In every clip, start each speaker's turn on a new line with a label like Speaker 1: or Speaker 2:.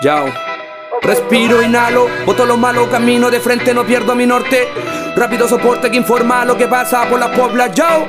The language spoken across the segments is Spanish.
Speaker 1: Yao. Respiro, inhalo, boto lo malo, camino de frente, no pierdo mi norte. Rápido soporte que informa lo que pasa por la pobla, yo.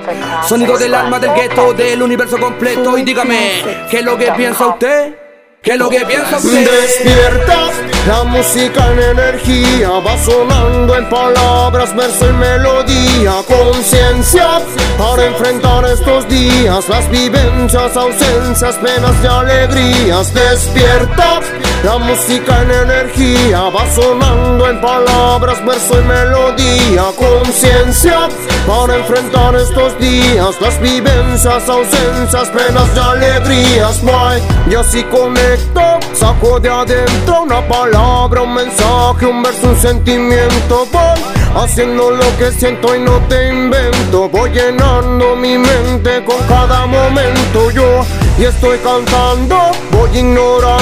Speaker 1: Sonido del alma del gueto, del universo completo. Y dígame, ¿qué es lo que piensa usted? ¿Qué es lo que piensa usted?
Speaker 2: Despiertas, la música en energía va sonando en palabras, verso y melodía. Conciencia para enfrentar estos días, las vivencias, ausencias, penas y alegrías. Despiertas, la música en energía va sonando en palabras, verso y melodía. Conciencia para enfrentar estos días, las vivencias, ausencias, penas y alegrías. Boy, yo sí conecto Saco de adentro una palabra, un mensaje, un verso, un sentimiento Voy haciendo lo que siento y no te invento Voy llenando mi mente con cada momento Yo y estoy cantando, voy ignorando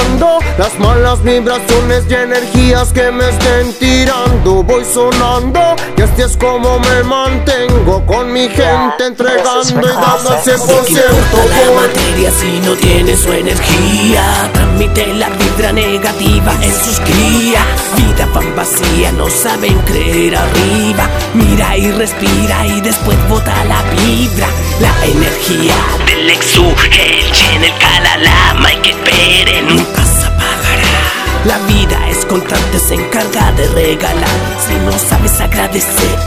Speaker 2: las malas vibraciones y energías que me estén tirando. Voy sonando y así es como me mantengo con mi gente entregando y dando al 100%.
Speaker 3: la materia si no tiene su energía? Transmite la vibra negativa en sus crías. Vida pan vacía, no saben creer arriba. Mira y respira y después bota la vibra. La energía del exu, el calalama y que espere nunca se apagará. La constante, se encarga de regalar. Si no sabes agradecer,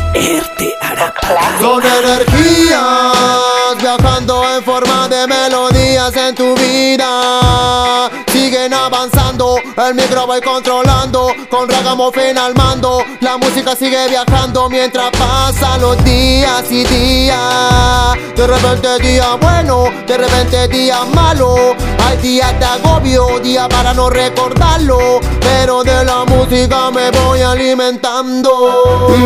Speaker 3: te hará pagar.
Speaker 2: Son energías viajando en forma de melodías en tu vida. Siguen avanzando, el micro voy controlando, con ragamuffin al mando. La música sigue viajando mientras pasan los días y días. De repente día bueno, de repente día malo. Hay días de agobio, día para no recordarlo. Pero de la música me voy alimentando.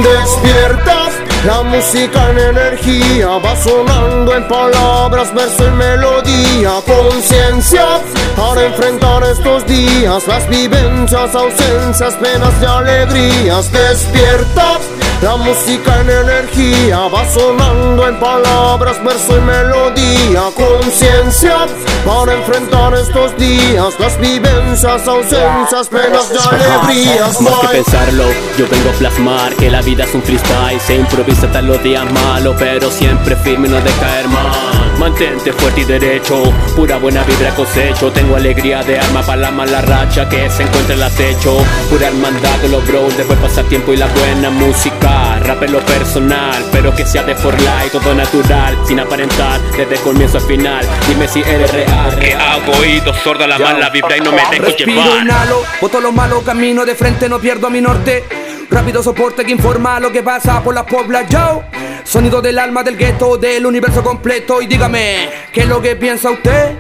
Speaker 2: Despiertas, la música en energía va sonando en palabras, verso y melodía. Conciencia para enfrentar estos días, las vivencias, ausencias, penas y alegrías. Despiertas. La música en energía va sonando en palabras, verso y melodía. Conciencia para enfrentar estos días, las vivencias, ausencias, penas y alegrías.
Speaker 4: Más que pensarlo, yo vengo a plasmar que la vida es un freestyle. Se improvisa hasta los días malos, pero siempre firme no de caer mal. Mantente fuerte y derecho, pura buena vibra cosecho. Tengo alegría de alma para la mala racha que se encuentra el acecho. Pura hermandad con los bros, después pasar tiempo y la buena música. Rap en lo personal, pero que sea de for life, todo natural, sin aparentar, desde comienzo al final. Dime si eres real. Que hago oído sordo la mala vibra y no me dejo
Speaker 1: Respiro,
Speaker 4: llevar.
Speaker 1: inhalo, boto lo malo, camino de frente, no pierdo mi norte. Rápido soporte que informa lo que pasa por las poblas, yo. Sonido del alma del gueto, del universo completo. Y dígame, ¿qué es lo que piensa usted?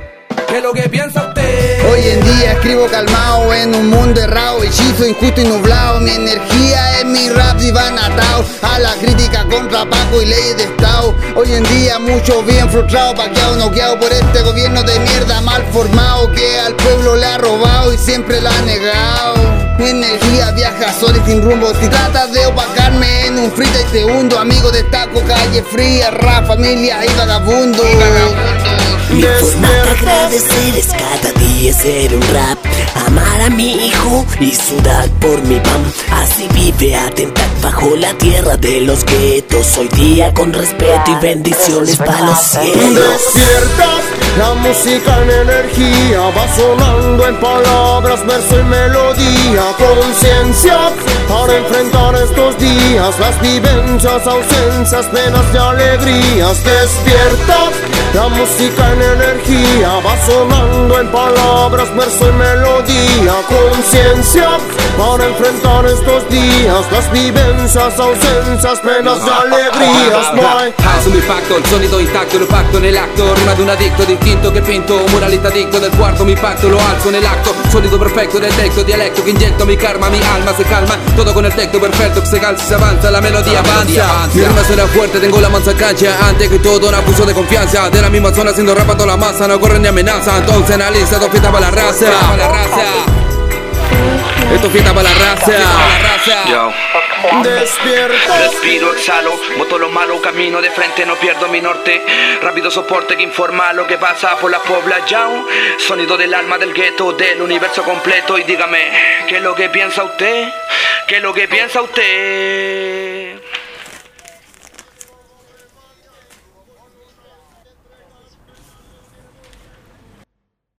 Speaker 1: ¿Qué es lo que piensa usted?
Speaker 5: Hoy en día escribo calmado en un mundo errado, hechizo injusto y nublado. Mi energía es mi rap y van atado a la crítica contra Paco y ley de Estado. Hoy en día muchos bien frustrados, paqueados, noqueados por este gobierno de mierda mal formado que al pueblo le ha robado y siempre la ha negado. Mi energía viaja sola y sin rumbo. Si tratas de opacarme en un frita y te hundo, amigo de taco, calle fría, rap, familia y vagabundo.
Speaker 3: Mi forma de agradecer es cada día ser un rap. Amar a mi hijo y sudar por mi pam. Así vive atentar bajo la tierra de los guetos. Hoy día con respeto y bendiciones para los cielos.
Speaker 2: Despiertas, la música en energía va sonando en palabras, verso y melodía. Conciencia para enfrentar estos días, las vivencias, ausencias, penas y alegrías. Despiertas, la música en energía va sonando en palabras, verso y melodía. Conciencia para enfrentar estos días, las vivencias, ausencias, penas y alegrías. Boy.
Speaker 1: House mi pacto, el sonido intacto, lo pacto en el acto Rima de un adicto distinto que pinto Muralista adicto del cuarto, mi pacto lo alzo en el acto Sonido perfecto del texto, dialecto que inyecto mi karma Mi alma se calma, todo con el texto perfecto Que se calza, se avanza, la melodía avanza. Mi rima suena fuerte, tengo la mansa cancha Antes que todo un abuso de confianza. De la misma zona haciendo rap a toda la masa No corren ni amenaza, entonces analiza Dos fiestas para la raza Esto fiesta para la raza
Speaker 6: Yo.
Speaker 2: Despierto.
Speaker 6: Respiro, exhalo, voto lo malo, camino de frente, no pierdo mi norte. Rápido soporte que informa lo que pasa por la población. Sonido del alma del gueto, del universo completo. Y dígame, ¿qué es lo que piensa usted? ¿Qué es lo que piensa usted?